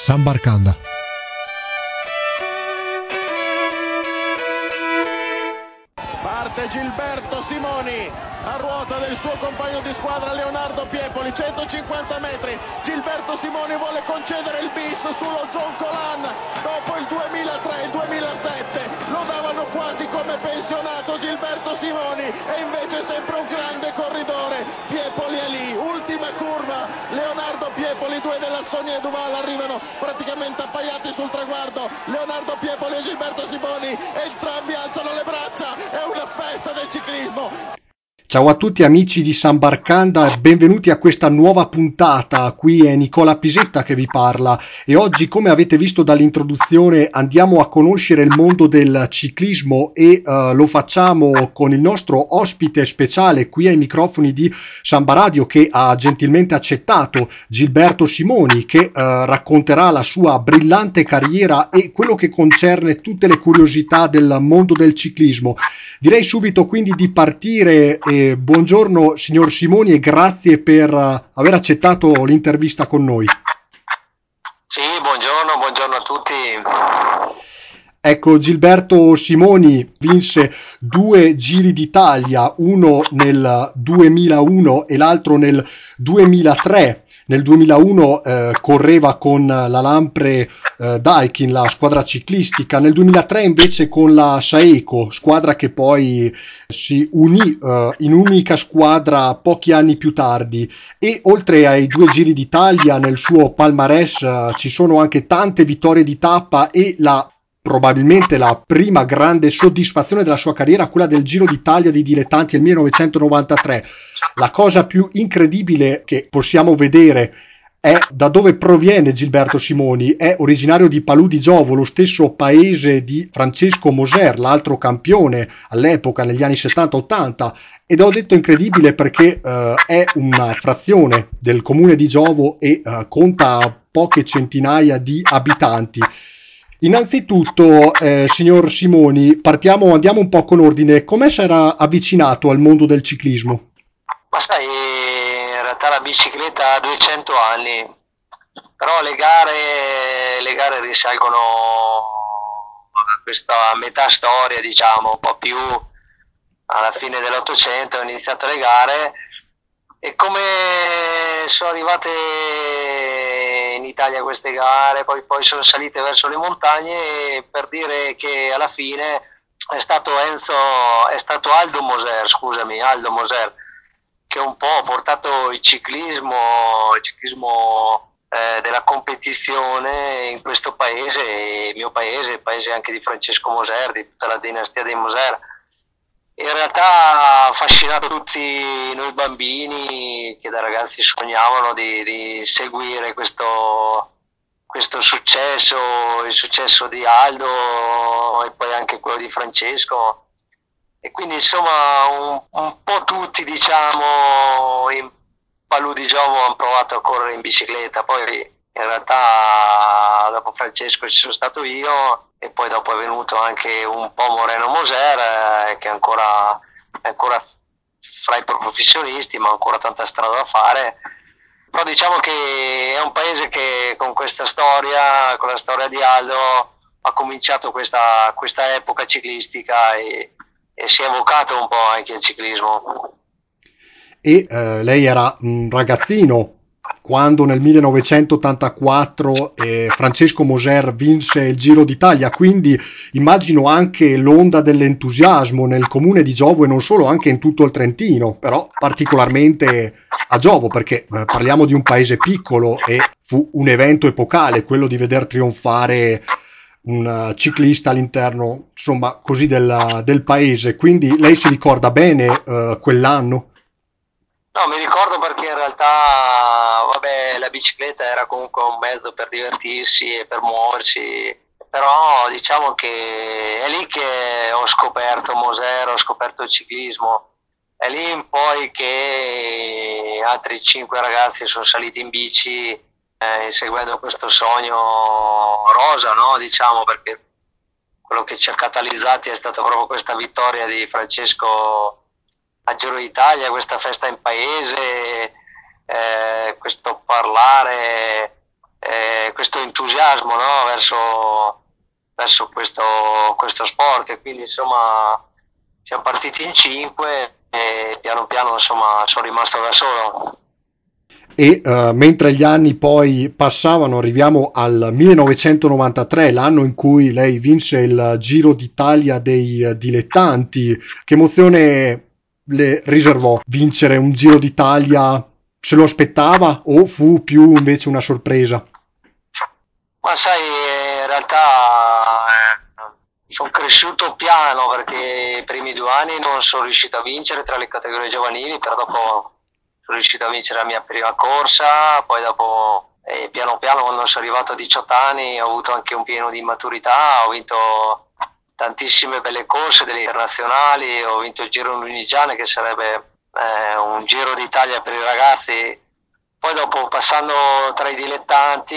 San Barcanda. Parte Gilberto Simoni a ruota del suo compagno di squadra Leonardo Piepoli, 150 metri. Gilberto Simoni vuole concedere il bis sullo Zoncolan dopo il 2003, il 2007. Lo davano quasi come pensionato Gilberto Simoni e invece è sempre un grande corridore. Piepoli è lì, ultima curva. Leonardo Piepoli, due della Sonia e Duval arrivano praticamente appaiati sul traguardo. Leonardo Piepoli e Gilberto Simoni, entrambi alzano le braccia. È una festa del ciclismo. Ciao a tutti amici di San Barcanda e benvenuti a questa nuova puntata. Qui è Nicola Pisetta che vi parla e oggi, come avete visto dall'introduzione, andiamo a conoscere il mondo del ciclismo e uh, lo facciamo con il nostro ospite speciale qui ai microfoni di Samba Radio che ha gentilmente accettato Gilberto Simoni che uh, racconterà la sua brillante carriera e quello che concerne tutte le curiosità del mondo del ciclismo. Direi subito quindi di partire. Eh, buongiorno signor Simoni e grazie per uh, aver accettato l'intervista con noi. Sì, buongiorno, buongiorno a tutti. Ecco, Gilberto Simoni vinse due giri d'Italia, uno nel 2001 e l'altro nel 2003 nel 2001 eh, correva con la Lampre eh, Daikin, la squadra ciclistica, nel 2003 invece con la Saeco, squadra che poi si unì eh, in unica squadra pochi anni più tardi. E oltre ai due giri d'Italia nel suo palmarès eh, ci sono anche tante vittorie di tappa e la probabilmente la prima grande soddisfazione della sua carriera, quella del Giro d'Italia di dilettanti nel 1993 la cosa più incredibile che possiamo vedere è da dove proviene Gilberto Simoni, è originario di Palù di Giovo, lo stesso paese di Francesco Moser, l'altro campione all'epoca negli anni 70-80 ed ho detto incredibile perché uh, è una frazione del comune di Giovo e uh, conta poche centinaia di abitanti. Innanzitutto, eh, signor Simoni, partiamo, andiamo un po' con ordine. Come si era avvicinato al mondo del ciclismo? Ma sai, in realtà la bicicletta ha 200 anni, però le gare, le gare risalgono a questa metà storia, diciamo, un po' più alla fine dell'Ottocento ho iniziato le gare. E come sono arrivate in Italia queste gare, poi, poi sono salite verso le montagne per dire che alla fine è stato Enzo, è stato Aldo Moser, scusami, Aldo Moser, che un po' ha portato il ciclismo, il ciclismo eh, della competizione in questo paese, il mio paese, il paese anche di Francesco Moser, di tutta la dinastia dei Moser. In realtà ha affascinato tutti noi bambini che da ragazzi sognavano di, di seguire questo, questo successo, il successo di Aldo e poi anche quello di Francesco e quindi insomma un, un po' tutti diciamo di Giovo hanno provato a correre in bicicletta, poi in realtà dopo Francesco ci sono stato io e poi dopo è venuto anche un po' Moreno Moser eh, che è ancora, è ancora fra i professionisti ma ha ancora tanta strada da fare però diciamo che è un paese che con questa storia, con la storia di Aldo ha cominciato questa, questa epoca ciclistica e, e si è evocato un po' anche il ciclismo. E eh, lei era un ragazzino quando nel 1984 eh, Francesco Moser vinse il Giro d'Italia, quindi immagino anche l'onda dell'entusiasmo nel comune di Giovo e non solo, anche in tutto il Trentino, però particolarmente a Giovo perché eh, parliamo di un paese piccolo e fu un evento epocale quello di veder trionfare un uh, ciclista all'interno, insomma, così del, del, paese. Quindi lei si ricorda bene uh, quell'anno? No, mi ricordo perché in realtà, vabbè, la bicicletta era comunque un mezzo per divertirsi e per muoversi, però diciamo che è lì che ho scoperto Mosero, ho scoperto il ciclismo. È lì in poi che altri cinque ragazzi sono saliti in bici eh, inseguendo questo sogno rosa, no? diciamo, perché quello che ci ha catalizzati è stata proprio questa vittoria di Francesco a Giro d'Italia, questa festa in paese, eh, questo parlare, eh, questo entusiasmo no? verso, verso questo, questo sport e quindi insomma siamo partiti in cinque e piano piano insomma sono rimasto da solo e uh, mentre gli anni poi passavano arriviamo al 1993 l'anno in cui lei vinse il Giro d'Italia dei dilettanti che emozione le riservò vincere un Giro d'Italia se lo aspettava o fu più invece una sorpresa? Ma sai, in realtà eh, sono cresciuto piano perché i primi due anni non sono riuscito a vincere tra le categorie giovanili, però dopo sono riuscito a vincere la mia prima corsa, poi dopo eh, piano piano quando sono arrivato a 18 anni ho avuto anche un pieno di maturità, ho vinto tantissime belle corse delle internazionali, ho vinto il Giro Lunigiane che sarebbe eh, un Giro d'Italia per i ragazzi, poi dopo passando tra i dilettanti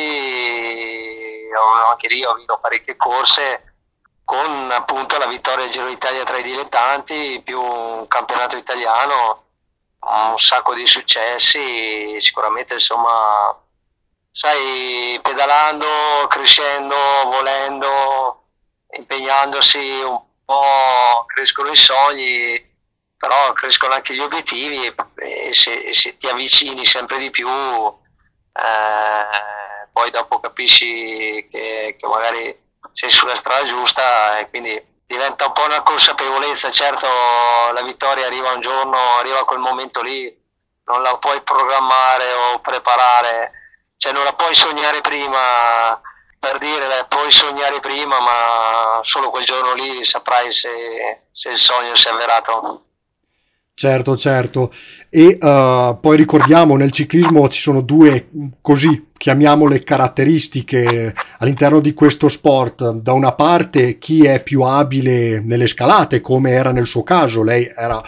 anche lì ho vinto parecchie corse con appunto la vittoria del Giro d'Italia tra i dilettanti più un campionato italiano un sacco di successi, sicuramente insomma, sai, pedalando, crescendo, volendo, impegnandosi un po', crescono i sogni, però crescono anche gli obiettivi e se, se ti avvicini sempre di più, eh, poi dopo capisci che, che magari sei sulla strada giusta e quindi diventa un po' una consapevolezza, certo la vittoria arriva un giorno, arriva quel momento lì, non la puoi programmare o preparare, cioè non la puoi sognare prima, per dire, la puoi sognare prima, ma solo quel giorno lì saprai se, se il sogno si è avverato. Certo, certo. E uh, poi ricordiamo nel ciclismo ci sono due, così chiamiamole caratteristiche all'interno di questo sport. Da una parte chi è più abile nelle scalate, come era nel suo caso, lei era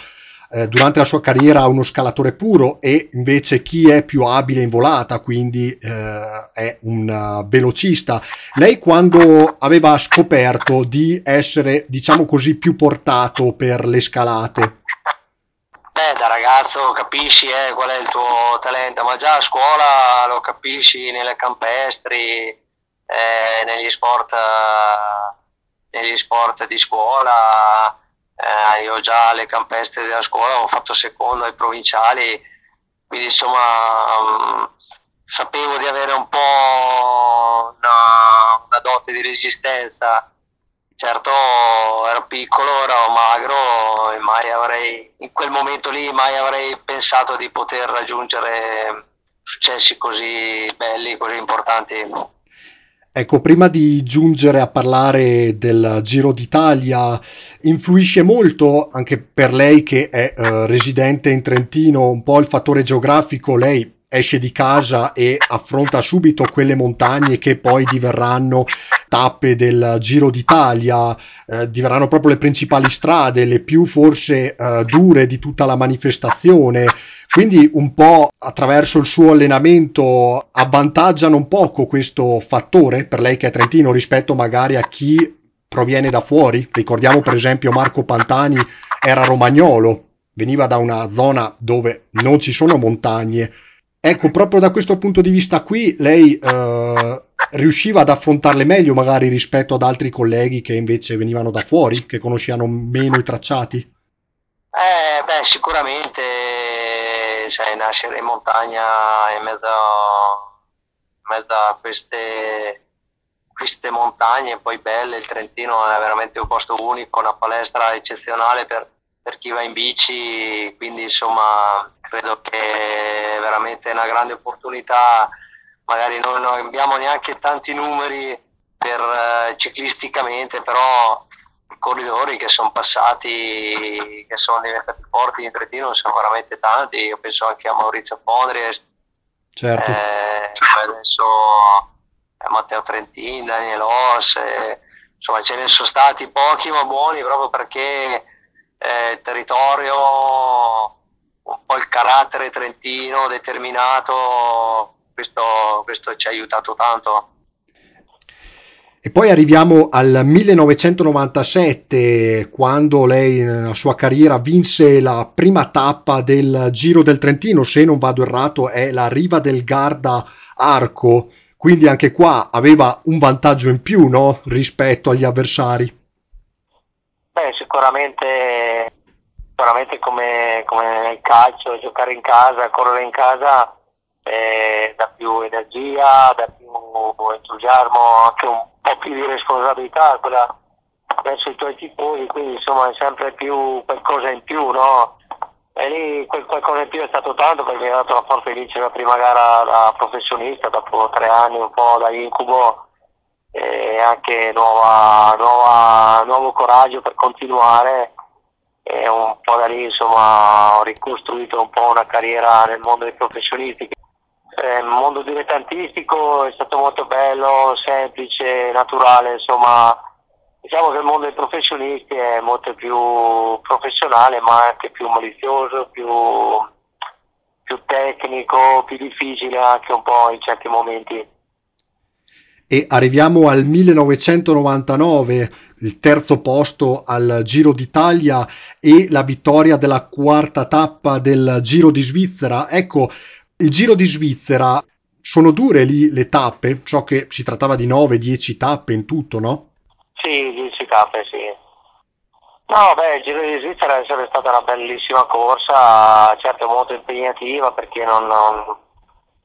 eh, durante la sua carriera uno scalatore puro e invece chi è più abile in volata, quindi eh, è un velocista. Lei quando aveva scoperto di essere, diciamo così, più portato per le scalate? Beh, da ragazzo capisci eh, qual è il tuo talento, ma già a scuola lo capisci nelle campestri, eh, negli, sport, eh, negli sport di scuola. Eh, io già alle campestre della scuola ho fatto secondo ai provinciali, quindi insomma um, sapevo di avere un po' una, una dote di resistenza certo ero piccolo, ero magro e mai avrei, in quel momento lì, mai avrei pensato di poter raggiungere successi così belli, così importanti. Ecco, prima di giungere a parlare del Giro d'Italia, influisce molto anche per lei che è uh, residente in Trentino, un po' il fattore geografico, lei esce di casa e affronta subito quelle montagne che poi diverranno tappe del Giro d'Italia, eh, diverranno proprio le principali strade, le più forse eh, dure di tutta la manifestazione. Quindi un po' attraverso il suo allenamento avvantaggiano un poco questo fattore per lei che è trentino rispetto magari a chi proviene da fuori. Ricordiamo per esempio Marco Pantani era romagnolo, veniva da una zona dove non ci sono montagne Ecco, proprio da questo punto di vista qui, lei eh, riusciva ad affrontarle meglio magari rispetto ad altri colleghi che invece venivano da fuori, che conoscevano meno i tracciati? Eh, beh, sicuramente, sai, nascere in montagna in mezzo, in mezzo a queste, queste montagne poi belle, il Trentino è veramente un posto unico, una palestra eccezionale per, per chi va in bici, quindi insomma credo che è veramente una grande opportunità, magari non abbiamo neanche tanti numeri per uh, ciclisticamente, però i corridori che sono passati, che sono diventati forti in Trentino sono veramente tanti, io penso anche a Maurizio Pondri, certo. eh, adesso eh, Matteo Trentin, Daniel Oss, eh, insomma ce ne sono stati pochi ma buoni proprio perché eh, il territorio, un po' il carattere trentino determinato, questo, questo ci ha aiutato tanto. E poi arriviamo al 1997, quando lei nella sua carriera vinse la prima tappa del Giro del Trentino, se non vado errato è la riva del Garda Arco, quindi anche qua aveva un vantaggio in più no? rispetto agli avversari. Beh, sicuramente, sicuramente come, come nel calcio, giocare in casa, correre in casa eh, dà più energia, dà più entusiasmo, anche un po' più di responsabilità quella verso i tuoi tifosi, quindi insomma è sempre più qualcosa in più, no? E lì quel qualcosa in più è stato tanto perché mi ha dato la forza di vincere la prima gara da professionista dopo tre anni un po' da incubo e anche nuova, nuova, nuovo coraggio per continuare. E un po' da lì insomma ho ricostruito un po' una carriera nel mondo dei professionisti. Il mondo dilettantistico è stato molto bello, semplice, naturale, insomma diciamo che il mondo dei professionisti è molto più professionale ma anche più malizioso, più, più tecnico, più difficile anche un po' in certi momenti. E arriviamo al 1999, il terzo posto al Giro d'Italia e la vittoria della quarta tappa del Giro di Svizzera. Ecco, il Giro di Svizzera sono dure lì le tappe, so che si trattava di 9-10 tappe in tutto, no? Sì, 10 tappe, sì. No, beh, il Giro di Svizzera è sempre stata una bellissima corsa, certo molto impegnativa perché non, non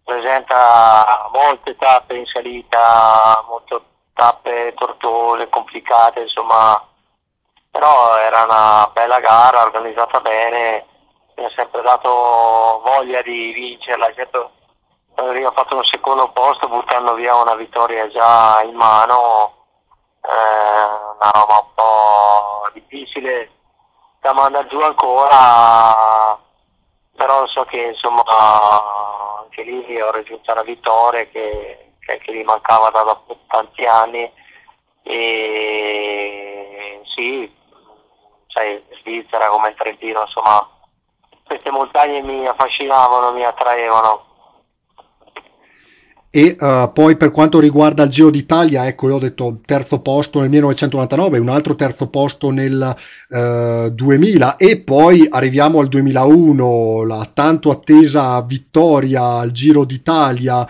presenta molte tappe in salita, molte tappe tortuose, complicate, insomma, però era una bella gara organizzata bene mi ha sempre dato voglia di vincerla, certo avevo fatto un secondo posto buttando via una vittoria già in mano, una roba un po' difficile da mandare giù ancora, però so che insomma anche lì ho raggiunto una vittoria che, che anche lì mancava da tanti anni e sì, sai, Svizzera come il Trentino insomma queste montagne mi affascinavano, mi attraevano. E uh, poi per quanto riguarda il Giro d'Italia, ecco, io ho detto terzo posto nel 1999, un altro terzo posto nel uh, 2000 e poi arriviamo al 2001, la tanto attesa vittoria al Giro d'Italia.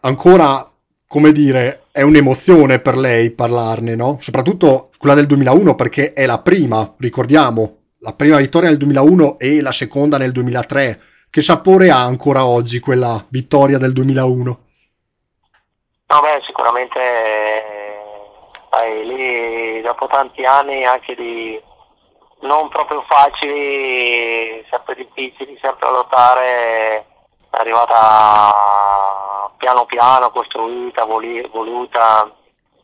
Ancora, come dire, è un'emozione per lei parlarne, no? Soprattutto quella del 2001 perché è la prima, ricordiamo, la prima vittoria nel 2001 e la seconda nel 2003. Che sapore ha ancora oggi quella vittoria del 2001? No, beh, sicuramente sai, lì dopo tanti anni anche di non proprio facili, sempre difficili, sempre a lottare, è arrivata piano piano, costruita, voluta,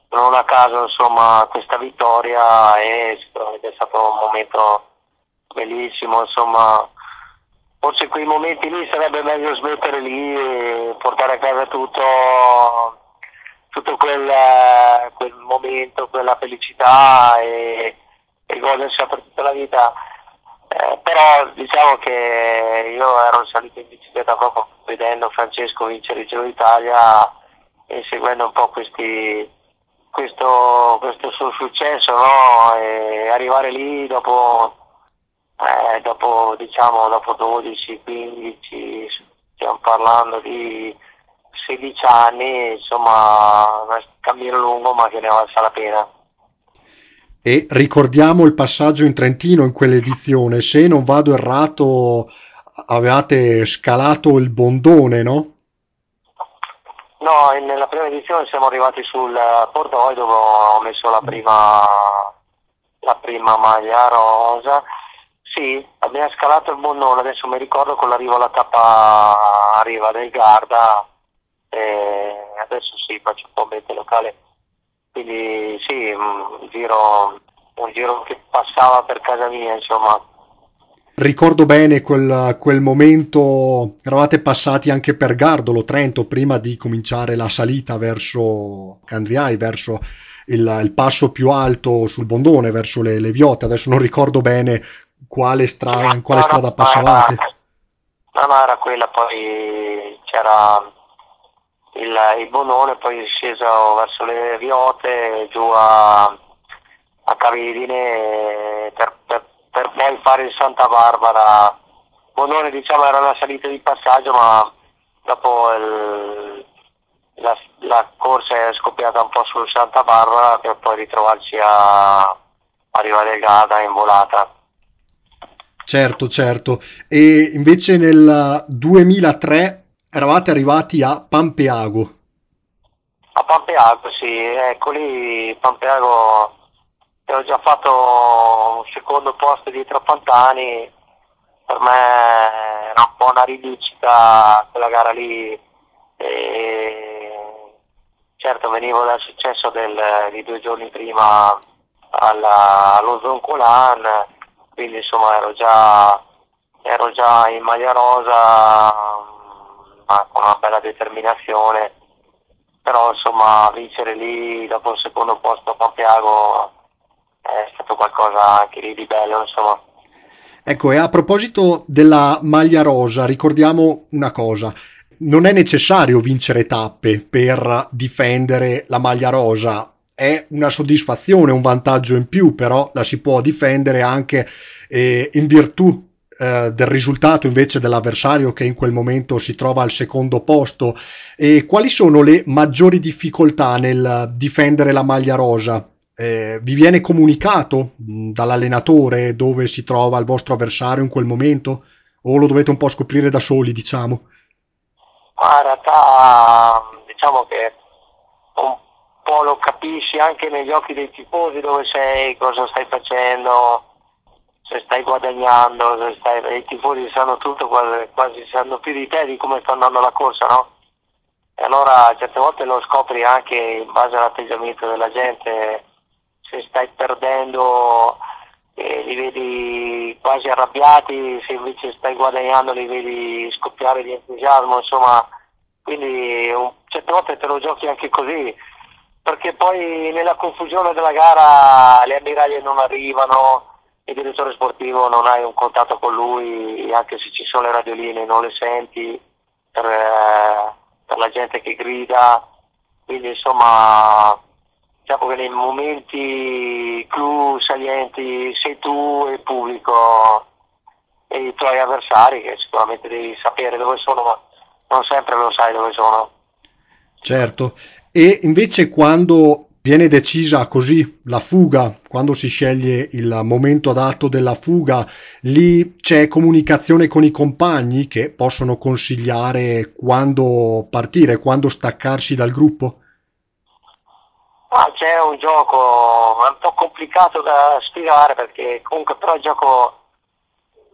non a caso insomma questa vittoria e sicuramente è stato un momento bellissimo, insomma, forse quei momenti lì sarebbe meglio smettere lì e portare a casa tutto, tutto quel, quel momento, quella felicità e, e godersi per tutta la vita. Eh, però diciamo che io ero salito in bicicletta proprio vedendo Francesco vincere il Giro d'Italia e seguendo un po' questi, questo, questo suo successo, no? e arrivare lì dopo eh, dopo, diciamo, dopo 12, 15, stiamo parlando di 16 anni, insomma, un cammino lungo ma che ne valsa la pena. E ricordiamo il passaggio in Trentino in quell'edizione, se non vado errato avevate scalato il Bondone, no? No, nella prima edizione siamo arrivati sul Portoio dove ho messo la prima, la prima maglia rosa sì, abbiamo scalato il Bonnone, adesso mi ricordo con l'arrivo alla tappa a riva del Garda, adesso sì, faccio un po' mente locale, quindi sì, un giro, un giro che passava per casa mia, insomma. Ricordo bene quel, quel momento, eravate passati anche per Gardolo, Trento, prima di cominciare la salita verso Candriai, verso il, il, passo più alto sul Bondone, verso le, le Viotte. Adesso non ricordo bene quale strada, in quale strada passavate? No, no, era quella, poi c'era il, il Bonone, poi sceso verso le Viote, giù a, a Cavidine per, per, per, poi fare il Santa Barbara. Bonone diciamo era una salita di passaggio, ma dopo il, la, la, corsa è scoppiata un po' sul Santa Barbara per poi ritrovarci a arrivare a Gada in volata. Certo, certo. E invece nel 2003 eravate arrivati a Pampeago. A Pampeago, sì, ecco lì Pampeago ho già fatto un secondo posto dietro a Pantani, per me era un po' una rivincita quella gara lì. E certo venivo dal successo del, di due giorni prima alla, allo Zoncolan, quindi insomma ero già, ero già in maglia rosa, ma con una bella determinazione, però insomma vincere lì dopo il secondo posto a Pampiago è stato qualcosa anche lì di bello insomma. Ecco, e a proposito della maglia rosa, ricordiamo una cosa. Non è necessario vincere tappe per difendere la maglia rosa, è una soddisfazione, un vantaggio in più, però la si può difendere anche eh, in virtù eh, del risultato invece dell'avversario che in quel momento si trova al secondo posto. E quali sono le maggiori difficoltà nel difendere la maglia rosa? Eh, vi viene comunicato mh, dall'allenatore dove si trova il vostro avversario in quel momento? O lo dovete un po' scoprire da soli, diciamo? Ma in realtà diciamo che po' lo capisci anche negli occhi dei tifosi dove sei, cosa stai facendo, se stai guadagnando, se stai... i tifosi sanno tutto, quasi, sanno più di te di come sta andando la corsa, no? E allora certe volte lo scopri anche in base all'atteggiamento della gente, se stai perdendo eh, li vedi quasi arrabbiati, se invece stai guadagnando li vedi scoppiare di entusiasmo, insomma, quindi un, certe volte te lo giochi anche così, perché poi nella confusione della gara le ammiraglie non arrivano, il direttore sportivo non hai un contatto con lui, anche se ci sono le radioline non le senti per, eh, per la gente che grida, quindi insomma diciamo che nei momenti clou salienti sei tu e il pubblico e i tuoi avversari che sicuramente devi sapere dove sono ma non sempre lo sai dove sono. Certo e invece quando viene decisa così la fuga quando si sceglie il momento adatto della fuga lì c'è comunicazione con i compagni che possono consigliare quando partire quando staccarsi dal gruppo? Ah, c'è un gioco un po' complicato da spiegare perché comunque però il gioco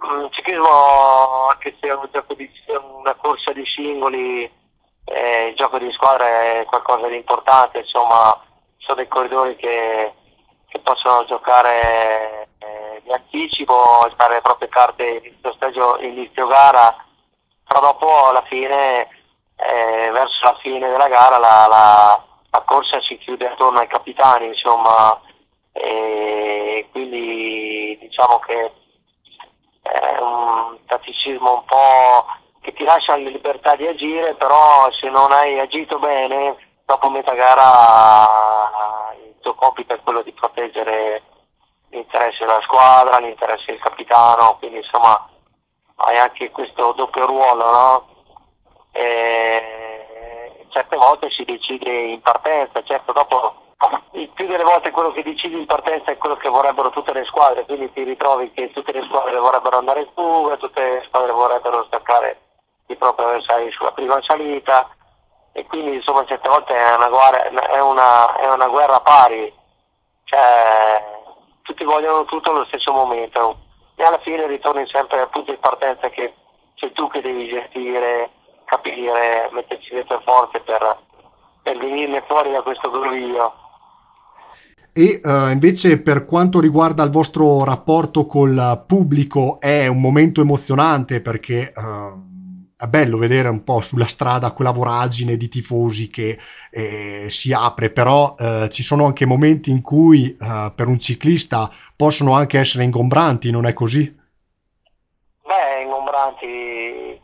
il ciclismo anche se è un gioco di, una corsa di singoli eh, il gioco di squadra è qualcosa di importante insomma sono dei corridori che, che possono giocare eh, di anticipo fare le proprie carte inizio, stagio, inizio gara però dopo alla fine eh, verso la fine della gara la, la la corsa si chiude attorno ai capitani, insomma, e quindi diciamo che è un tatticismo un po' che ti lascia la libertà di agire, però se non hai agito bene, dopo metà gara il tuo compito è quello di proteggere l'interesse della squadra, l'interesse del capitano, quindi insomma hai anche questo doppio ruolo, no? E certe volte si decide in partenza, certo dopo il più delle volte quello che decidi in partenza è quello che vorrebbero tutte le squadre, quindi ti ritrovi che tutte le squadre vorrebbero andare in fuga, tutte le squadre vorrebbero staccare i propri avversari sulla prima salita. E quindi insomma certe volte è una, guerra, è una, è una guerra pari, cioè tutti vogliono tutto allo stesso momento. E alla fine ritorni sempre al punto di partenza che sei tu che devi gestire capire, metterci le tue forze per, per venirne fuori da questo groviglio. E uh, invece per quanto riguarda il vostro rapporto col pubblico è un momento emozionante perché uh, è bello vedere un po' sulla strada quella voragine di tifosi che eh, si apre, però uh, ci sono anche momenti in cui per un ciclista possono anche essere ingombranti, non è così? Beh, ingombranti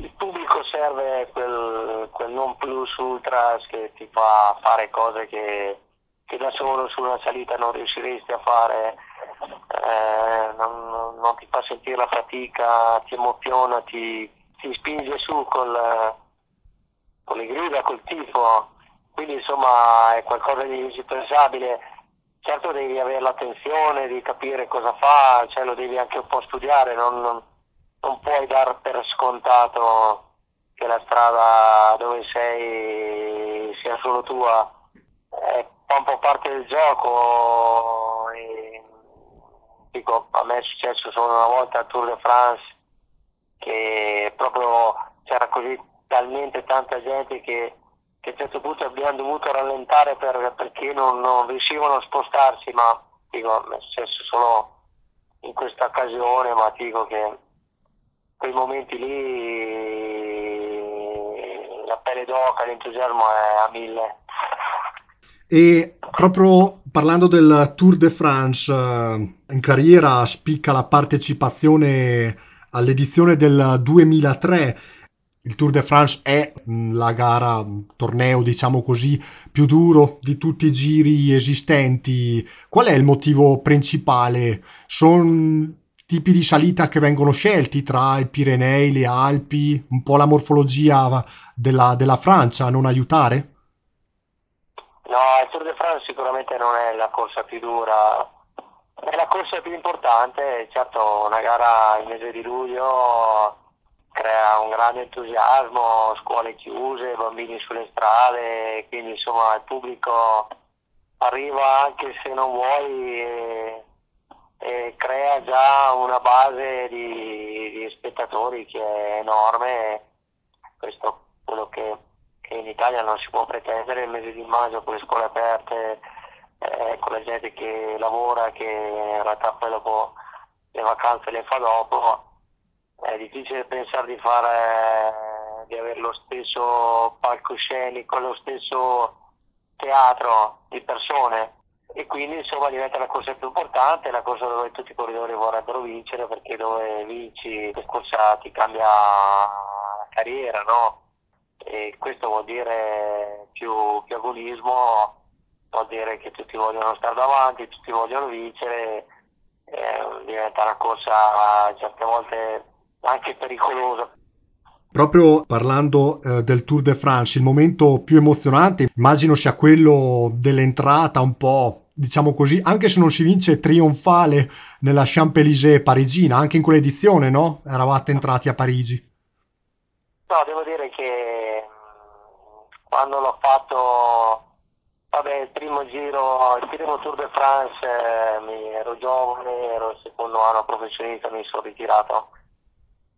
il pubblico serve quel, quel, non plus ultras che ti fa fare cose che, che da solo su una salita non riusciresti a fare, eh, non, non, ti fa sentire la fatica, ti emoziona, ti, ti spinge su col, con le grida, col tifo, quindi insomma è qualcosa di indispensabile. Certo devi avere l'attenzione di capire cosa fa, cioè lo devi anche un po' studiare, non, non, non puoi dar per scontato che la strada dove sei sia solo tua, è un po' parte del gioco. E, dico, a me è successo solo una volta al Tour de France che proprio c'era così talmente tanta gente che, che a un certo punto abbiamo dovuto rallentare per, perché non, non, riuscivano a spostarsi, ma dico, è successo solo in questa occasione, ma dico che quei momenti lì la pelle d'oca, l'entusiasmo è a mille. E proprio parlando del Tour de France, eh, in carriera spicca la partecipazione all'edizione del 2003. Il Tour de France è mm, la gara, un torneo diciamo così, più duro di tutti i giri esistenti. Qual è il motivo principale? Sono tipi di salita che vengono scelti tra i Pirenei, le Alpi, un po' la morfologia della, della Francia non aiutare? No, il Tour de France sicuramente non è la corsa più dura, la corsa più importante, certo una gara il mese di luglio crea un grande entusiasmo, scuole chiuse, bambini sulle strade, quindi insomma il pubblico arriva anche se non vuoi e, e crea già una base di, di, spettatori che è enorme, questo è quello che, che in Italia non si può pretendere. Il mese di maggio con le scuole aperte con la gente che lavora, che in realtà poi dopo le vacanze le fa dopo, è difficile pensare di fare, di avere lo stesso palcoscenico, lo stesso teatro di persone e quindi insomma diventa la corsa più importante, la corsa dove tutti i corridori vorrebbero vincere perché dove vinci la corsa ti cambia la carriera, no? E questo vuol dire più, più agonismo vuol dire che tutti vogliono stare davanti, tutti vogliono vincere, eh, diventa una corsa certe volte anche pericolosa. Proprio parlando eh, del Tour de France, il momento più emozionante immagino sia quello dell'entrata un po', diciamo così, anche se non si vince trionfale nella Champs-Élysées parigina, anche in quell'edizione, no? Eravate entrati a Parigi. No, devo dire che mm, quando l'ho fatto Vabbè, il primo giro, il primo Tour de France, eh, ero giovane, ero il secondo anno professionista, mi sono ritirato.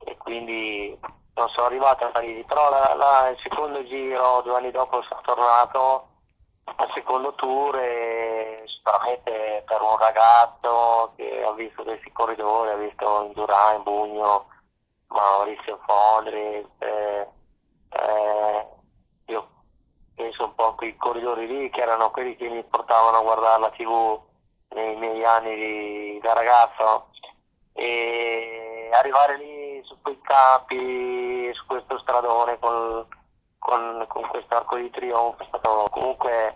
E quindi non sono arrivato a Parigi, però la, la, il secondo giro, due anni dopo sono tornato al secondo tour e sicuramente per un ragazzo che ha visto questi corridori, ha visto Indurain, Bugno, Maurizio Fondri, eh, eh, io penso un po' quei corridori lì che erano quelli che mi portavano a guardare la tv nei miei anni di, da ragazzo e arrivare lì su quei campi, su questo stradone con, con, con questo arco di trionfo è stato comunque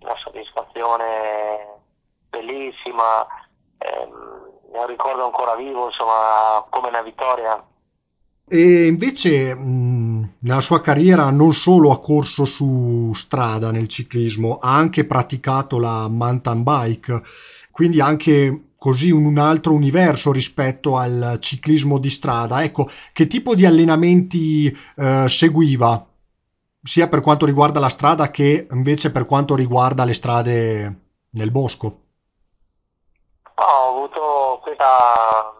una soddisfazione bellissima, eh, me ricordo ancora vivo, insomma, come una vittoria. E invece nella sua carriera non solo ha corso su strada nel ciclismo, ha anche praticato la mountain bike, quindi anche così un altro universo rispetto al ciclismo di strada. Ecco, che tipo di allenamenti eh, seguiva, sia per quanto riguarda la strada che invece per quanto riguarda le strade nel bosco? ho avuto questa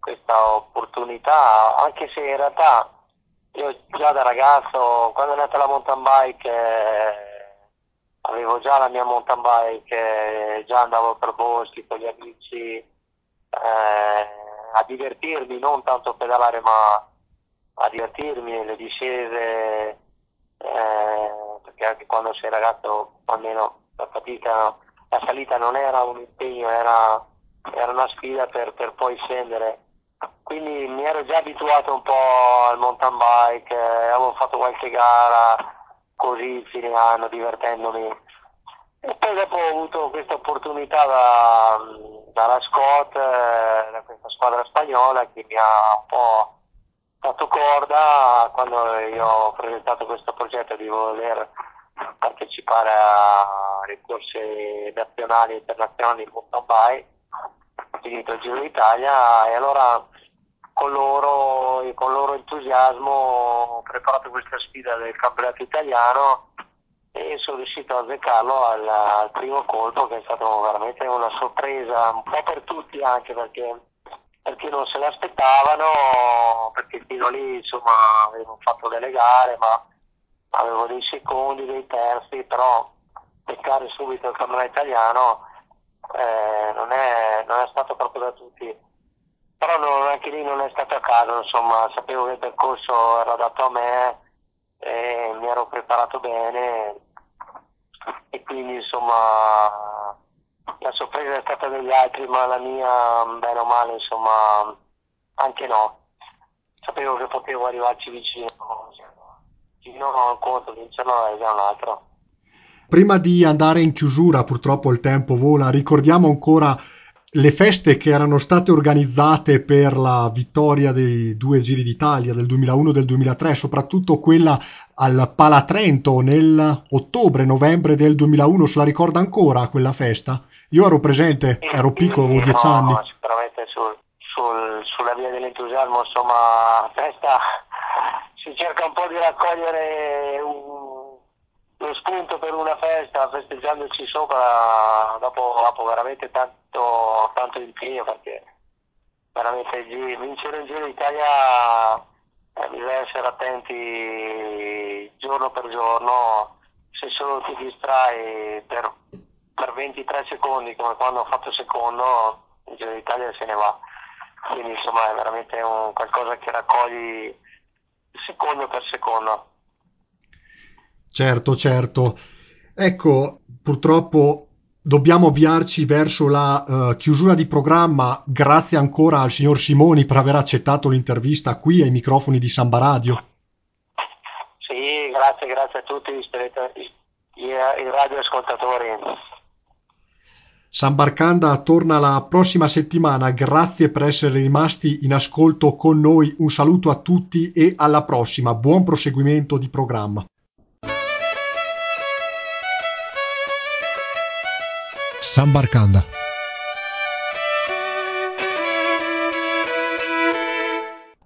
questa opportunità, anche se in realtà già da ragazzo, quando è nata la mountain bike, eh, avevo già la mia mountain bike, eh, già andavo per boschi con gli amici eh, a divertirmi, non tanto pedalare, ma a divertirmi nelle discese, eh, perché anche quando sei ragazzo, almeno la fatica, la salita non era un impegno, era, era una sfida per, per poi scendere quindi mi ero già abituato un po' al mountain bike, eh, avevo fatto qualche gara così fine anno divertendomi. E poi dopo ho avuto questa opportunità da, dalla Scott, eh, da questa squadra spagnola che mi ha un po' fatto corda quando io ho presentato questo progetto di voler partecipare alle corse nazionali e internazionali di mountain bike, finito il Giro d'Italia e allora con loro, con loro entusiasmo ho preparato questa sfida del campionato italiano e sono riuscito a azzeccarlo al, al, primo colpo che è stato veramente una sorpresa, un po' per tutti anche perché, perché non se l'aspettavano, perché fino lì insomma avevo fatto delle gare ma avevo dei secondi, dei terzi, però beccare subito il campionato italiano eh, non, è, non, è, stato proprio da tutti. Però non, anche lì non è stato a caso, insomma, sapevo che il percorso era adatto a me e mi ero preparato bene. E quindi insomma la sorpresa è stata degli altri ma la mia bene o male insomma anche no. Sapevo che potevo arrivarci vicino vicino non un conto vincerlo è già un altro. Prima di andare in chiusura purtroppo il tempo vola ricordiamo ancora le feste che erano state organizzate per la vittoria dei due Giri d'Italia del 2001 e del 2003, soprattutto quella al Palatrento nell'ottobre-novembre del 2001, se la ricorda ancora quella festa? Io ero presente, ero piccolo, avevo dieci no, anni. No, sicuramente sul, sul, sulla via dell'entusiasmo, insomma, festa si cerca un po' di raccogliere un, lo spunto per una festa, festeggiandoci sopra, dopo, dopo veramente tanto, tanto impegno, perché veramente vincere il Giro d'Italia eh, bisogna essere attenti giorno per giorno, se solo ti distrai per, per 23 secondi come quando ho fatto secondo, il Giro d'Italia se ne va. Quindi insomma è veramente un, qualcosa che raccogli secondo per secondo. Certo, certo. Ecco, purtroppo dobbiamo avviarci verso la uh, chiusura di programma. Grazie ancora al signor Simoni per aver accettato l'intervista qui ai microfoni di Samba Radio. Sì, grazie, grazie a tutti i, i radioascoltatori. Sambarcanda torna la prossima settimana. Grazie per essere rimasti in ascolto con noi. Un saluto a tutti e alla prossima. Buon proseguimento di programma. Sambarcanda